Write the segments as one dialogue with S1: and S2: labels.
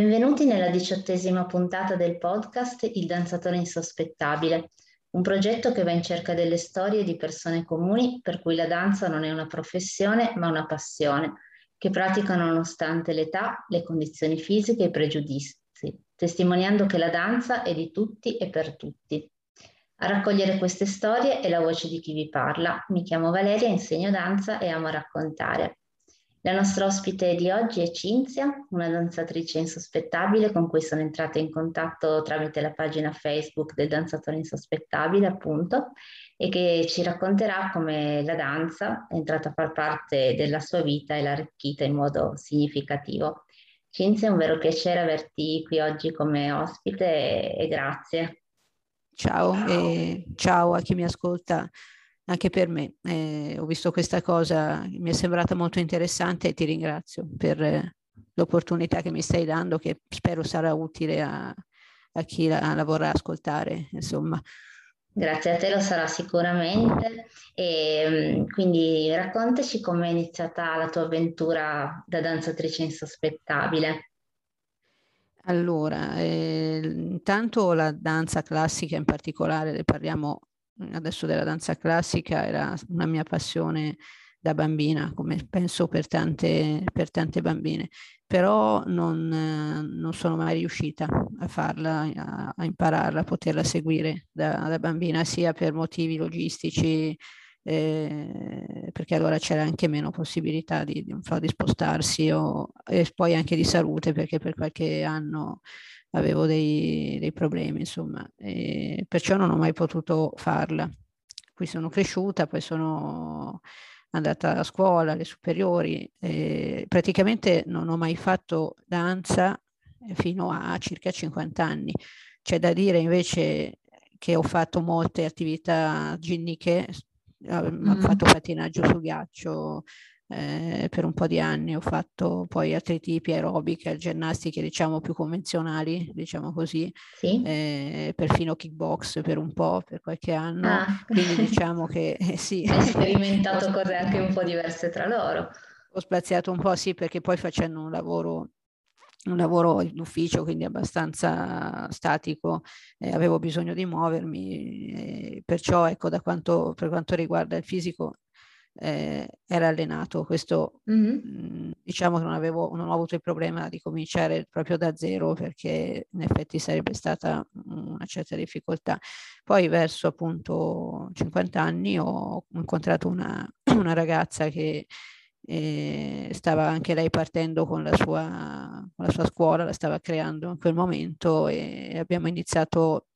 S1: Benvenuti nella diciottesima puntata del podcast Il danzatore insospettabile, un progetto che va in cerca delle storie di persone comuni per cui la danza non è una professione ma una passione, che praticano nonostante l'età, le condizioni fisiche e i pregiudizi, testimoniando che la danza è di tutti e per tutti. A raccogliere queste storie è la voce di chi vi parla. Mi chiamo Valeria, insegno danza e amo raccontare. La nostra ospite di oggi è Cinzia, una danzatrice insospettabile con cui sono entrata in contatto tramite la pagina Facebook del danzatore insospettabile, appunto, e che ci racconterà come la danza è entrata a far parte della sua vita e l'ha arricchita in modo significativo. Cinzia, è un vero piacere averti qui oggi come ospite e grazie.
S2: Ciao, ciao. e ciao a chi mi ascolta anche per me. Eh, ho visto questa cosa, mi è sembrata molto interessante e ti ringrazio per eh, l'opportunità che mi stai dando, che spero sarà utile a, a chi la, la, vorrà ascoltare. Insomma.
S1: Grazie a te, lo sarà sicuramente. E, mm, quindi raccontaci come è iniziata la tua avventura da danzatrice insospettabile.
S2: Allora, eh, intanto la danza classica in particolare, ne parliamo adesso della danza classica era una mia passione da bambina, come penso per tante, per tante bambine, però non, non, sono mai riuscita a farla, a, a impararla, a poterla seguire da, da, bambina, sia per motivi logistici, eh, perché allora c'era anche meno possibilità di, di, di spostarsi, o, e poi anche di salute, perché per qualche anno avevo dei, dei problemi, insomma, e perciò non ho mai potuto farla. Qui sono cresciuta, poi sono andata a scuola, alle superiori, praticamente non ho mai fatto danza fino a circa 50 anni. C'è da dire invece che ho fatto molte attività ginniche, ho mm. fatto pattinaggio sul ghiaccio, eh, per un po' di anni ho fatto poi altri tipi aerobiche, ginnastiche diciamo più convenzionali, diciamo così, sì. eh, perfino kickbox per un po', per qualche anno, ah. quindi diciamo che eh, sì.
S1: Hai sperimentato cose anche un po' diverse tra loro.
S2: Ho spaziato un po', sì, perché poi facendo un lavoro un lavoro d'ufficio, quindi abbastanza statico, eh, avevo bisogno di muovermi, eh, perciò ecco, da quanto, per quanto riguarda il fisico, eh, era allenato. Questo mm-hmm. mh, diciamo che non, avevo, non ho avuto il problema di cominciare proprio da zero perché in effetti sarebbe stata una certa difficoltà. Poi verso appunto 50 anni ho incontrato una, una ragazza che eh, stava anche lei partendo con la, sua, con la sua scuola, la stava creando in quel momento e abbiamo iniziato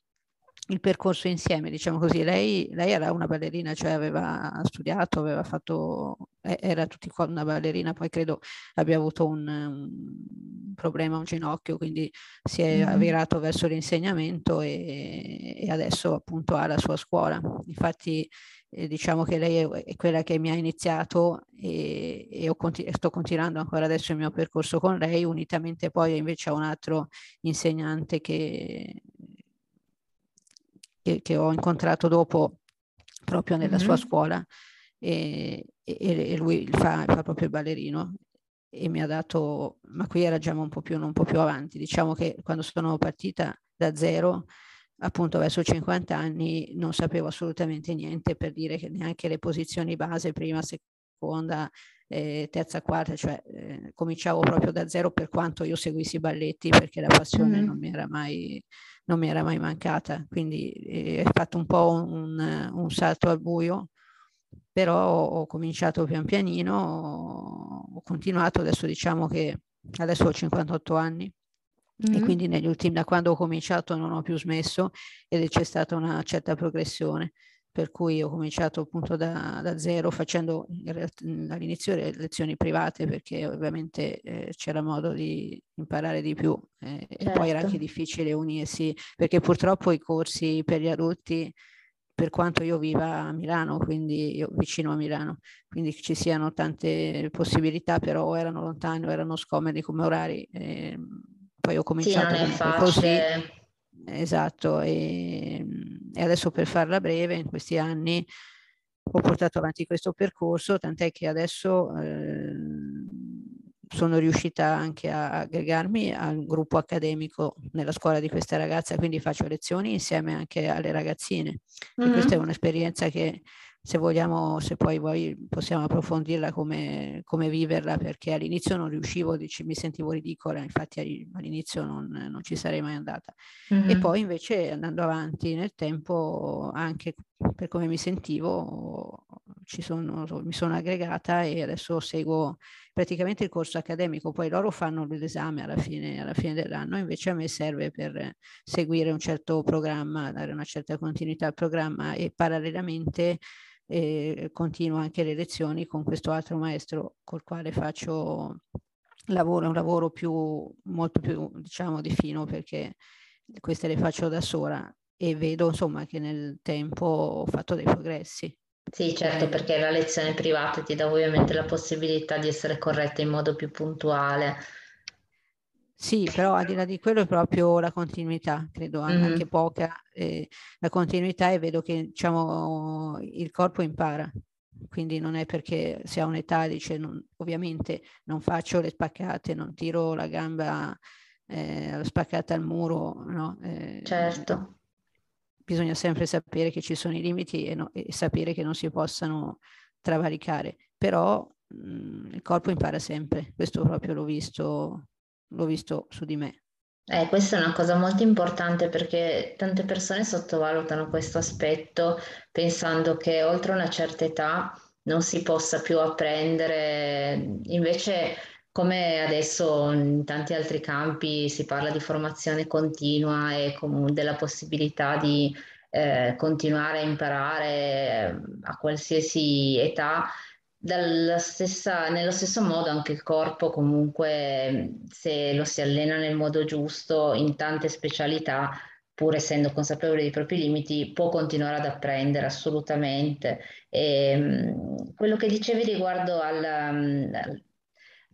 S2: il percorso insieme, diciamo così. Lei, lei, era una ballerina, cioè aveva studiato, aveva fatto, era tutti qua una ballerina, poi credo abbia avuto un, un problema un ginocchio, quindi si è mm-hmm. avvirato verso l'insegnamento e, e, adesso appunto ha la sua scuola. Infatti eh, diciamo che lei è, è, quella che mi ha iniziato e, e continu- sto continuando ancora adesso il mio percorso con lei, unitamente poi invece a un altro insegnante che che, che ho incontrato dopo proprio nella mm-hmm. sua scuola e, e, e lui fa, fa, proprio il ballerino e mi ha dato, ma qui eragiamo un po' più, un po' più avanti, diciamo che quando sono partita da zero, appunto verso 50 anni, non sapevo assolutamente niente per dire che neanche le posizioni base, prima, seconda, eh, terza, quarta, cioè eh, cominciavo proprio da zero per quanto io seguissi i balletti perché la passione mm-hmm. non mi era mai non mi era mai mancata, quindi eh, è fatto un po' un, un, salto al buio, però ho cominciato pian pianino, ho continuato, adesso diciamo che adesso ho 58 anni mm-hmm. e quindi negli ultimi, da quando ho cominciato non ho più smesso ed c'è stata una certa progressione per cui ho cominciato appunto da, da zero facendo all'inizio le lezioni private perché ovviamente eh, c'era modo di imparare di più eh, certo. e poi era anche certo. difficile unirsi perché purtroppo i corsi per gli adulti per quanto io viva a Milano, quindi io vicino a Milano, quindi ci siano tante possibilità, però erano lontani, erano scomodi come orari. E poi ho cominciato
S1: sì, così
S2: Esatto, e, e, adesso per farla breve, in questi anni ho portato avanti questo percorso, tant'è che adesso eh, sono riuscita anche a aggregarmi al gruppo accademico nella scuola di questa ragazza, quindi faccio lezioni insieme anche alle ragazzine. Mm-hmm. questa è un'esperienza che se vogliamo, se poi voi possiamo approfondirla come, come viverla, perché all'inizio non riuscivo, dici, mi sentivo ridicola, infatti all'inizio non, non ci sarei mai andata. Mm-hmm. E poi invece andando avanti nel tempo, anche per come mi sentivo, sono, mi sono aggregata e adesso seguo praticamente il corso accademico, poi loro fanno l'esame alla fine, alla fine dell'anno, invece a me serve per seguire un certo programma, dare una certa continuità al programma e parallelamente e continuo anche le lezioni con questo altro maestro col quale faccio lavoro, un lavoro più, molto più diciamo di fino perché queste le faccio da sola e vedo insomma che nel tempo ho fatto dei progressi.
S1: Sì, certo, perché la lezione privata ti dà ovviamente la possibilità di essere corretta in modo più puntuale
S2: sì, però al di là di quello è proprio la continuità, credo mm-hmm. anche poca, eh, la continuità e vedo che diciamo, il corpo impara, quindi non è perché si ha un'età, dice, non, ovviamente non faccio le spaccate, non tiro la gamba eh, spaccata al muro, no?
S1: Eh, certo.
S2: Bisogna sempre sapere che ci sono i limiti e, no, e sapere che non si possano travalicare, però mh, mm, il corpo impara sempre, questo proprio l'ho visto l'ho visto su di me.
S1: Eh, questa è una cosa molto importante perché tante persone sottovalutano questo aspetto pensando che oltre una certa età non si possa più apprendere. Invece, come adesso in tanti altri campi si parla di formazione continua e della possibilità di eh, continuare a imparare a qualsiasi età, Stessa, nello stesso modo anche il corpo comunque se lo si allena nel modo giusto in tante specialità pur essendo consapevole dei propri limiti può continuare ad apprendere assolutamente. E, ehm, quello che dicevi riguardo al, al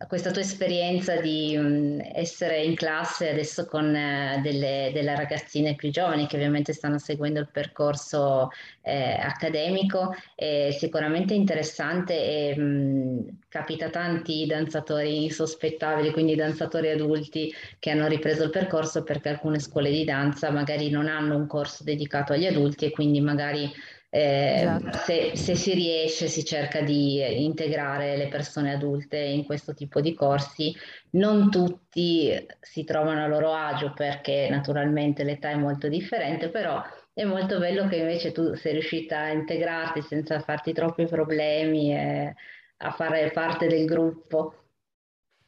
S1: questa tua esperienza di um, essere in classe adesso con uh, delle, delle, ragazzine più giovani che ovviamente stanno seguendo il percorso eh, accademico è sicuramente interessante e um, capita tanti danzatori insospettabili, quindi danzatori adulti che hanno ripreso il percorso perché alcune scuole di danza magari non hanno un corso dedicato agli adulti e quindi magari eh, esatto. se, se, si riesce si cerca di integrare le persone adulte in questo tipo di corsi. Non tutti si trovano a loro agio perché naturalmente l'età è molto differente, però è molto bello che invece tu sei riuscita a integrarti senza farti troppi problemi e a fare parte del gruppo.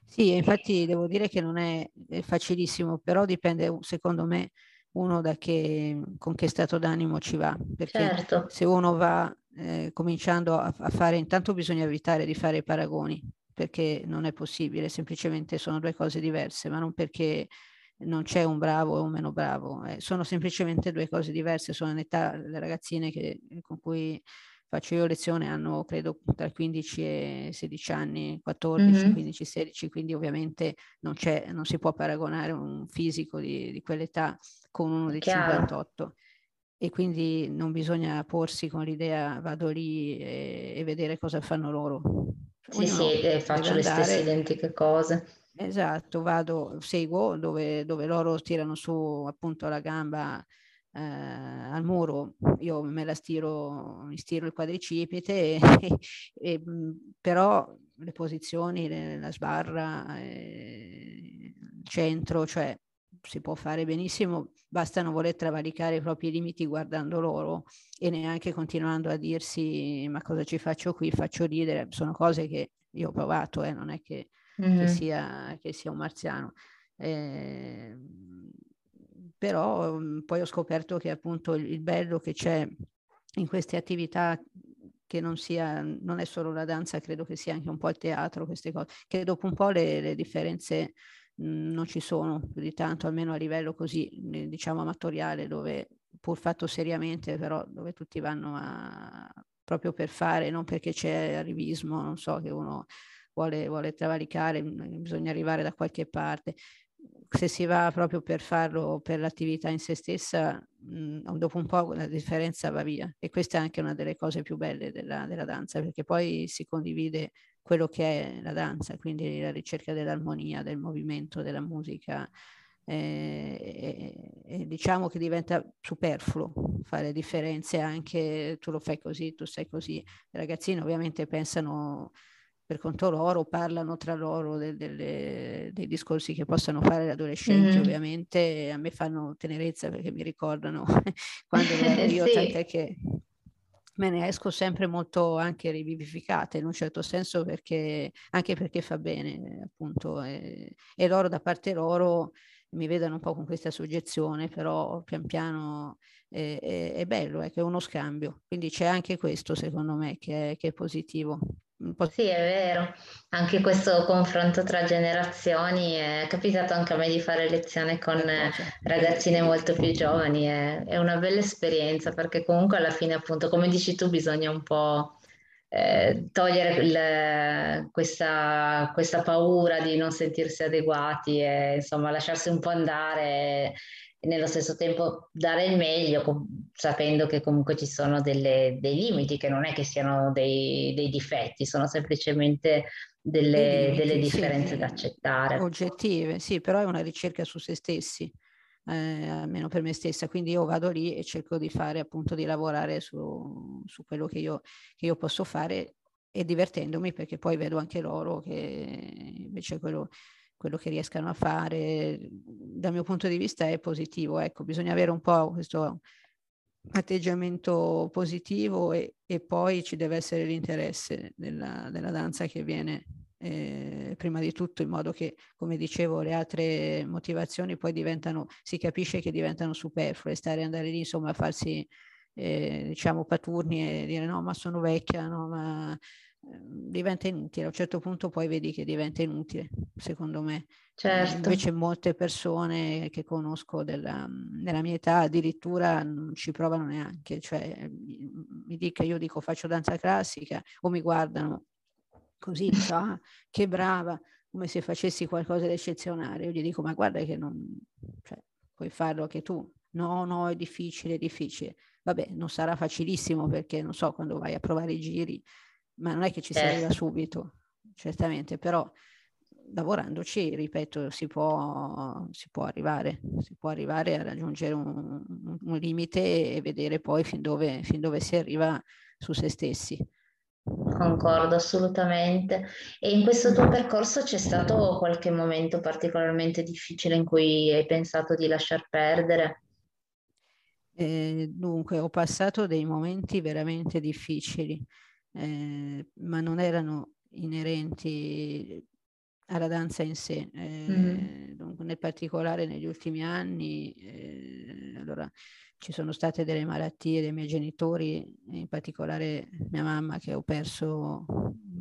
S2: Sì, infatti devo dire che non è facilissimo, però dipende secondo me uno da che, con che stato d'animo ci va, perché certo. se uno va eh, cominciando a, a, fare, intanto bisogna evitare di fare paragoni, perché non è possibile, semplicemente sono due cose diverse, ma non perché non c'è un bravo e un meno bravo, eh, sono semplicemente due cose diverse, sono in età le ragazzine che, con cui faccio io lezione hanno credo tra 15 e 16 anni, 14, mm-hmm. 15, 16, quindi ovviamente non, non, si può paragonare un fisico di, di quell'età con uno di Chiaro. 58 e quindi non bisogna porsi con l'idea vado lì e, e vedere cosa fanno loro.
S1: Sì, Ognuno sì, eh, faccio le stesse identiche cose.
S2: Esatto, vado, seguo dove, dove loro tirano su appunto la gamba eh, al muro, io me la stiro, mi stiro il quadricipite, e, e, però le posizioni, le, la sbarra, eh, il centro, cioè si può fare benissimo, basta non voler travalicare i propri limiti guardando loro e neanche continuando a dirsi ma cosa ci faccio qui, faccio ridere, sono cose che io ho provato, eh, non è che, mm-hmm. che, sia, che, sia, un marziano. Eh, però um, poi ho scoperto che appunto il, bello che c'è in queste attività che non sia, non è solo la danza, credo che sia anche un po' il teatro, queste cose, che dopo un po' le, le differenze non ci sono più di tanto, almeno a livello così, diciamo, amatoriale, dove pur fatto seriamente, però dove tutti vanno a, proprio per fare, non perché c'è arrivismo, non so, che uno vuole, vuole travalicare, bisogna arrivare da qualche parte se si va proprio per farlo per l'attività in se stessa, mh, dopo un po' la differenza va via. E questa è anche una delle cose più belle della, della danza, perché poi si condivide quello che è la danza, quindi la ricerca dell'armonia, del movimento, della musica. Eh, e, e diciamo che diventa superfluo fare differenze anche tu lo fai così, tu sei così. I ragazzini ovviamente pensano per conto loro, parlano tra loro de, de, dei discorsi che possono fare gli adolescenti, mm. ovviamente a me fanno tenerezza perché mi ricordano quando ero io, sì. tant'è che me ne esco sempre molto anche rivivificata in un certo senso perché anche perché fa bene appunto e, e loro da parte loro mi vedono un po' con questa soggezione però pian piano è, è, è bello è che è uno scambio. Quindi c'è anche questo secondo me che è, che è positivo
S1: sì, è vero, anche questo confronto tra generazioni è capitato anche a me di fare lezione con ragazzine molto più giovani, è, è una bella esperienza perché comunque alla fine appunto come dici tu bisogna un po' eh, togliere il, questa, questa, paura di non sentirsi adeguati e insomma lasciarsi un po' andare e nello stesso tempo dare il meglio, sapendo che comunque ci sono delle, dei limiti, che non è che siano dei, dei difetti, sono semplicemente delle, limiti, delle differenze sì, da accettare.
S2: Oggettive, sì, però è una ricerca su se stessi. Eh, almeno per me stessa, quindi io vado lì e cerco di fare appunto di lavorare su, su quello che io, che io posso fare e divertendomi perché poi vedo anche loro che invece quello quello che riescano a fare, dal mio punto di vista è positivo. Ecco, bisogna avere un po' questo atteggiamento positivo e, e poi ci deve essere l'interesse della, della danza che viene eh, prima di tutto in modo che, come dicevo, le altre motivazioni poi diventano, si capisce che diventano superflue, stare andare lì insomma a farsi eh, diciamo paturni e dire no ma sono vecchia, no ma diventa inutile, a un certo punto poi vedi che diventa inutile, secondo me.
S1: Certo.
S2: invece molte persone che conosco della, nella mia età addirittura non ci provano neanche, cioè mi dica, io dico faccio danza classica o mi guardano così, dico, ah, che brava, come se facessi qualcosa di eccezionale. Io gli dico, ma guarda che non, cioè, puoi farlo anche tu. No, no, è difficile, è difficile. Vabbè, non sarà facilissimo perché, non so, quando vai a provare i giri ma non è che ci si arriva certo. subito, certamente, però lavorandoci, ripeto, si può, si può, arrivare, si può arrivare a raggiungere un, un limite e vedere poi fin dove, fin dove si arriva su se stessi.
S1: Concordo assolutamente. E in questo tuo percorso c'è stato qualche momento particolarmente difficile in cui hai pensato di lasciar perdere?
S2: Eh, dunque, ho passato dei momenti veramente difficili eh, ma non erano inerenti alla danza in sé. Eh, mm. dunque, nel particolare negli ultimi anni, eh, allora, ci sono state delle malattie dei miei genitori, in particolare mia mamma che ho perso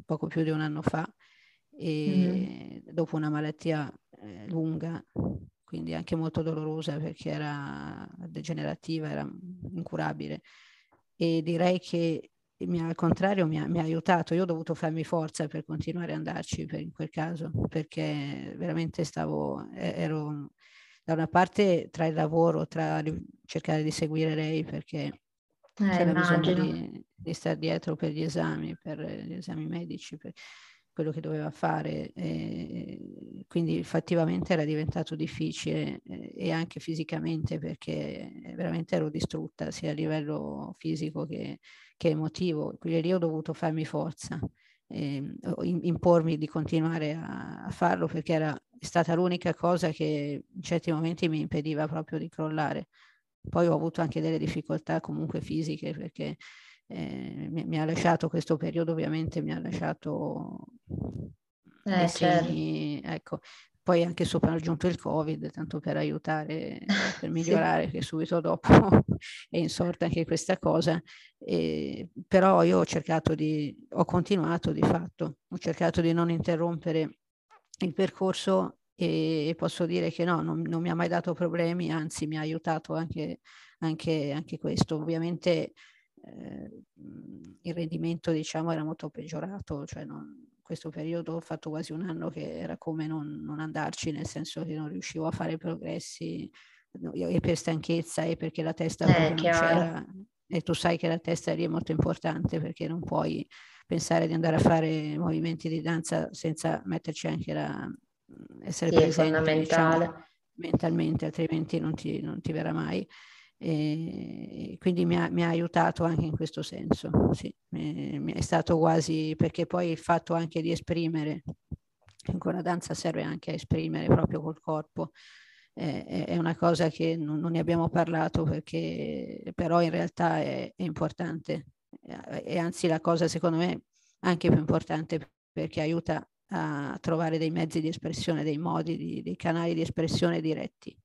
S2: poco più di un anno fa, e mm. dopo una malattia eh, lunga, quindi anche molto dolorosa perché era degenerativa, era incurabile. E direi che mi ha, al contrario mi ha, mi ha, aiutato, io ho dovuto farmi forza per continuare ad andarci per, in quel caso, perché veramente stavo, ero da una parte tra il lavoro, tra cercare di seguire lei, perché eh, c'era bisogno di, di stare dietro per gli esami, per gli esami medici, per quello che doveva fare. E quindi effettivamente era diventato difficile e anche fisicamente perché veramente ero distrutta sia a livello fisico che, che emotivo, quindi lì ho dovuto farmi forza, eh, impormi di continuare a, a, farlo perché era stata l'unica cosa che in certi momenti mi impediva proprio di crollare. Poi ho avuto anche delle difficoltà comunque fisiche perché eh, mi, mi, ha lasciato questo periodo, ovviamente mi ha lasciato eh, segni, certo. ecco, poi anche sopraggiunto il Covid, tanto per aiutare, per migliorare, sì. che subito dopo è insorta anche questa cosa. E, però io ho cercato di, ho continuato di fatto, ho cercato di non interrompere il percorso e, e posso dire che no, non, non, mi ha mai dato problemi, anzi mi ha aiutato anche, anche, anche questo. Ovviamente eh, il rendimento diciamo era molto peggiorato, cioè non, questo periodo ho fatto quasi un anno che era come non, non andarci, nel senso che non riuscivo a fare progressi e per stanchezza e perché la testa eh, non c'era. E tu sai che la testa lì è molto importante perché non puoi pensare di andare a fare movimenti di danza senza metterci anche la essere sì, presente diciamo, mentalmente, altrimenti non ti, non ti verrà mai. E quindi mi ha, mi ha, aiutato anche in questo senso, sì, mi, è stato quasi perché poi il fatto anche di esprimere, la danza serve anche a esprimere proprio col corpo, eh, è una cosa che non, non, ne abbiamo parlato perché però in realtà è, è importante e anzi la cosa secondo me anche più importante perché aiuta a trovare dei mezzi di espressione, dei modi, di, dei canali di espressione diretti.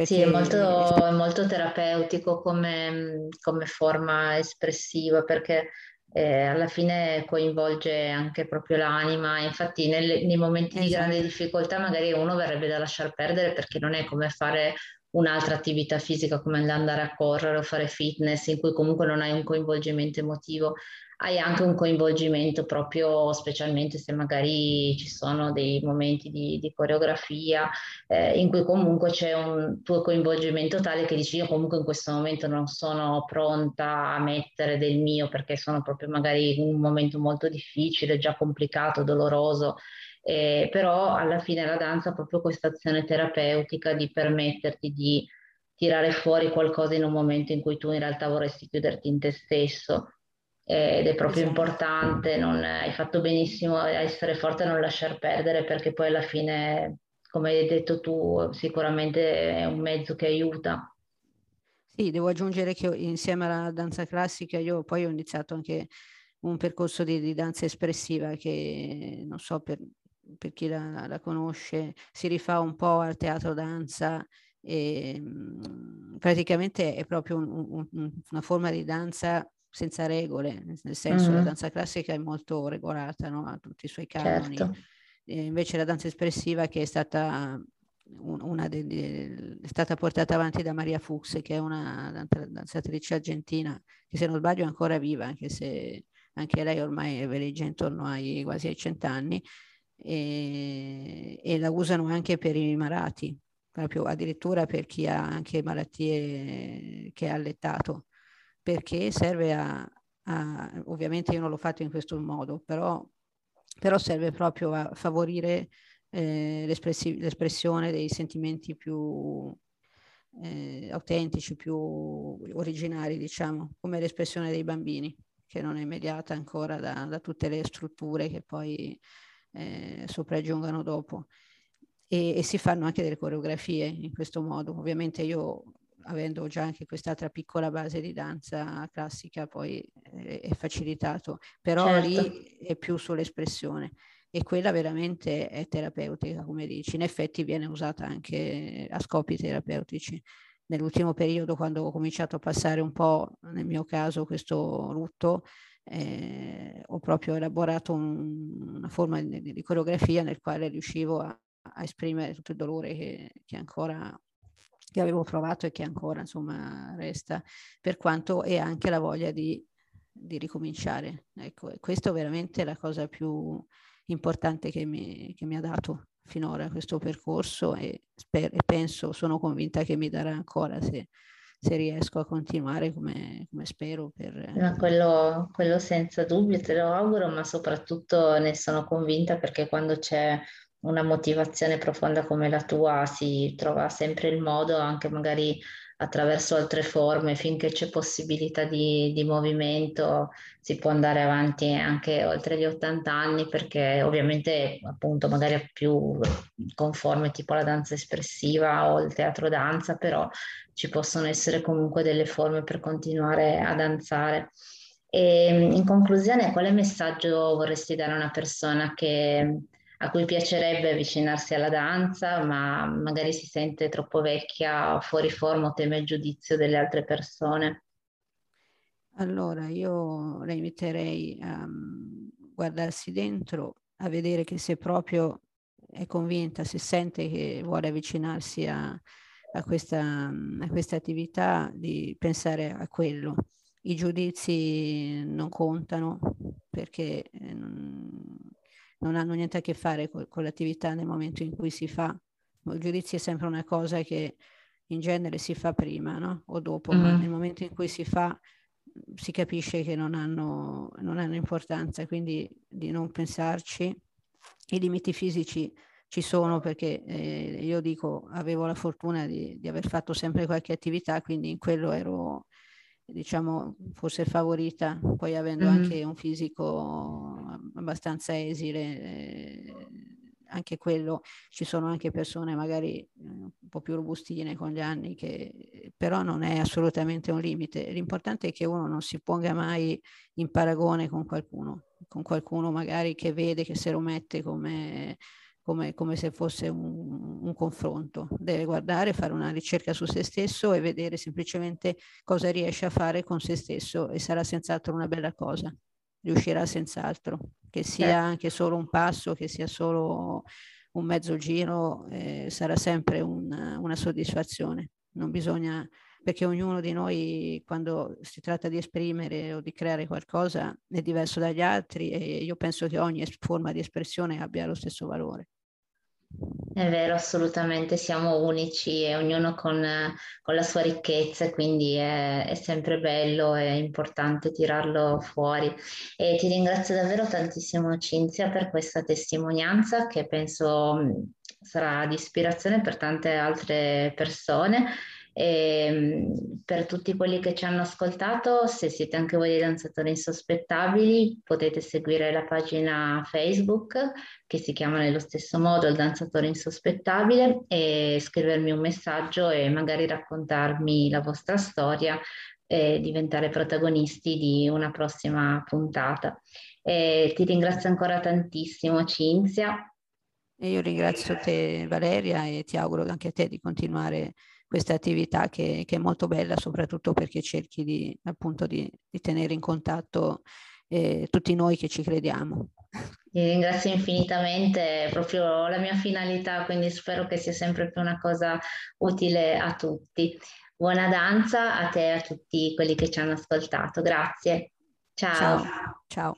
S1: Perché sì, è molto, è molto terapeutico come, come, forma espressiva perché eh, alla fine coinvolge anche proprio l'anima. Infatti nel, nei momenti esatto. di grande esatto. difficoltà magari uno verrebbe da lasciar perdere perché non è come fare un'altra attività fisica come andare a correre o fare fitness in cui comunque non hai un coinvolgimento emotivo hai anche un coinvolgimento proprio specialmente se magari ci sono dei momenti di, di coreografia eh, in cui comunque c'è un tuo coinvolgimento tale che dici io comunque in questo momento non sono pronta a mettere del mio perché sono proprio magari in un momento molto difficile, già complicato, doloroso. Eh, però alla fine la danza ha proprio questa azione terapeutica di permetterti di tirare fuori qualcosa in un momento in cui tu in realtà vorresti chiuderti in te stesso ed è proprio esatto. importante, non, hai fatto benissimo a essere forte e non lasciar perdere perché poi alla fine, come hai detto tu, sicuramente è un mezzo che aiuta.
S2: Sì, devo aggiungere che insieme alla danza classica io poi ho iniziato anche un percorso di, di danza espressiva che non so per, per chi la, la, conosce, si rifà un po' al teatro danza e mh, praticamente è proprio un, un, una forma di danza senza regole, nel senso mm-hmm. la danza classica è molto regolata, no? ha tutti i suoi canoni. Certo. invece la danza espressiva che è stata, una delle, è stata portata avanti da Maria Fuchs, che è una danzatrice argentina, che se non sbaglio è ancora viva, anche se anche lei ormai veleggia intorno ai quasi ai cent'anni, e, e la usano anche per i malati, proprio addirittura per chi ha anche malattie che ha allettato perché serve a, a, ovviamente io non l'ho fatto in questo modo, però, però serve proprio a favorire eh, l'espressione dei sentimenti più eh, autentici, più originari, diciamo, come l'espressione dei bambini, che non è mediata ancora da, da tutte le strutture che poi eh, sopraggiungono dopo. E, e, si fanno anche delle coreografie in questo modo. Ovviamente io avendo già anche quest'altra piccola base di danza classica, poi è, è facilitato, però certo. lì è più sull'espressione e quella veramente è terapeutica, come dici. In effetti viene usata anche a scopi terapeutici. Nell'ultimo periodo, quando ho cominciato a passare un po', nel mio caso, questo lutto, eh, ho proprio elaborato un, una forma di, di, coreografia nel quale riuscivo a, a esprimere tutto il dolore che, che ancora che avevo provato e che ancora insomma resta, per quanto e anche la voglia di, di ricominciare. Ecco, questo è veramente la cosa più importante che mi, che mi ha dato finora questo percorso e, sper- e, penso, sono convinta che mi darà ancora se, se riesco a continuare come, come spero. Per...
S1: No, quello, quello senza dubbio, te lo auguro, ma soprattutto ne sono convinta perché quando c'è una motivazione profonda come la tua si trova sempre il modo, anche magari attraverso altre forme, finché c'è possibilità di, di, movimento, si può andare avanti anche oltre gli 80 anni, perché ovviamente appunto magari più conforme tipo la danza espressiva o il teatro danza, però ci possono essere comunque delle forme per continuare a danzare. E in conclusione, quale messaggio vorresti dare a una persona che a cui piacerebbe avvicinarsi alla danza, ma magari si sente troppo vecchia, fuori forma o teme il giudizio delle altre persone?
S2: Allora, io la inviterei a mm, guardarsi dentro, a vedere che se proprio è convinta, se sente che vuole avvicinarsi a, a, questa, a questa attività, di pensare a quello. I giudizi non contano perché eh, non hanno niente a che fare con, con l'attività nel momento in cui si fa. Il giudizio è sempre una cosa che in genere si fa prima no? o dopo, mm-hmm. ma nel momento in cui si fa si capisce che non hanno, non hanno importanza, quindi di non pensarci. I limiti fisici ci sono perché eh, io dico avevo la fortuna di, di, aver fatto sempre qualche attività, quindi in quello ero diciamo forse favorita, poi avendo mm-hmm. anche un fisico abbastanza esile, eh, anche quello ci sono anche persone magari eh, un po' più robustine con gli anni che però non è assolutamente un limite. L'importante è che uno non si ponga mai in paragone con qualcuno, con qualcuno magari che vede che se lo mette come come, come, se fosse un, un, confronto. Deve guardare, fare una ricerca su se stesso e vedere semplicemente cosa riesce a fare con se stesso e sarà senz'altro una bella cosa. Riuscirà senz'altro, che sia certo. anche solo un passo, che sia solo un mezzo giro, eh, sarà sempre un, una soddisfazione. Non bisogna, perché ognuno di noi quando si tratta di esprimere o di creare qualcosa è diverso dagli altri e io penso che ogni forma di espressione abbia lo stesso valore.
S1: È vero, assolutamente, siamo unici e ognuno con, con la sua ricchezza, quindi è, è, sempre bello e importante tirarlo fuori. E ti ringrazio davvero tantissimo Cinzia per questa testimonianza che penso sarà di ispirazione per tante altre persone e ehm, per tutti quelli che ci hanno ascoltato, se siete anche voi dei danzatori insospettabili, potete seguire la pagina Facebook che si chiama nello stesso modo il danzatore insospettabile e scrivermi un messaggio e magari raccontarmi la vostra storia e diventare protagonisti di una prossima puntata. E ti ringrazio ancora tantissimo Cinzia.
S2: E io ringrazio te Valeria e ti auguro anche a te di continuare questa attività che, che, è molto bella, soprattutto perché cerchi di, appunto, di, di tenere in contatto eh, tutti noi che ci crediamo.
S1: Ti ringrazio infinitamente, è proprio la mia finalità, quindi spero che sia sempre più una cosa utile a tutti. Buona danza a te e a tutti quelli che ci hanno ascoltato. Grazie. Ciao.
S2: Ciao. Ciao.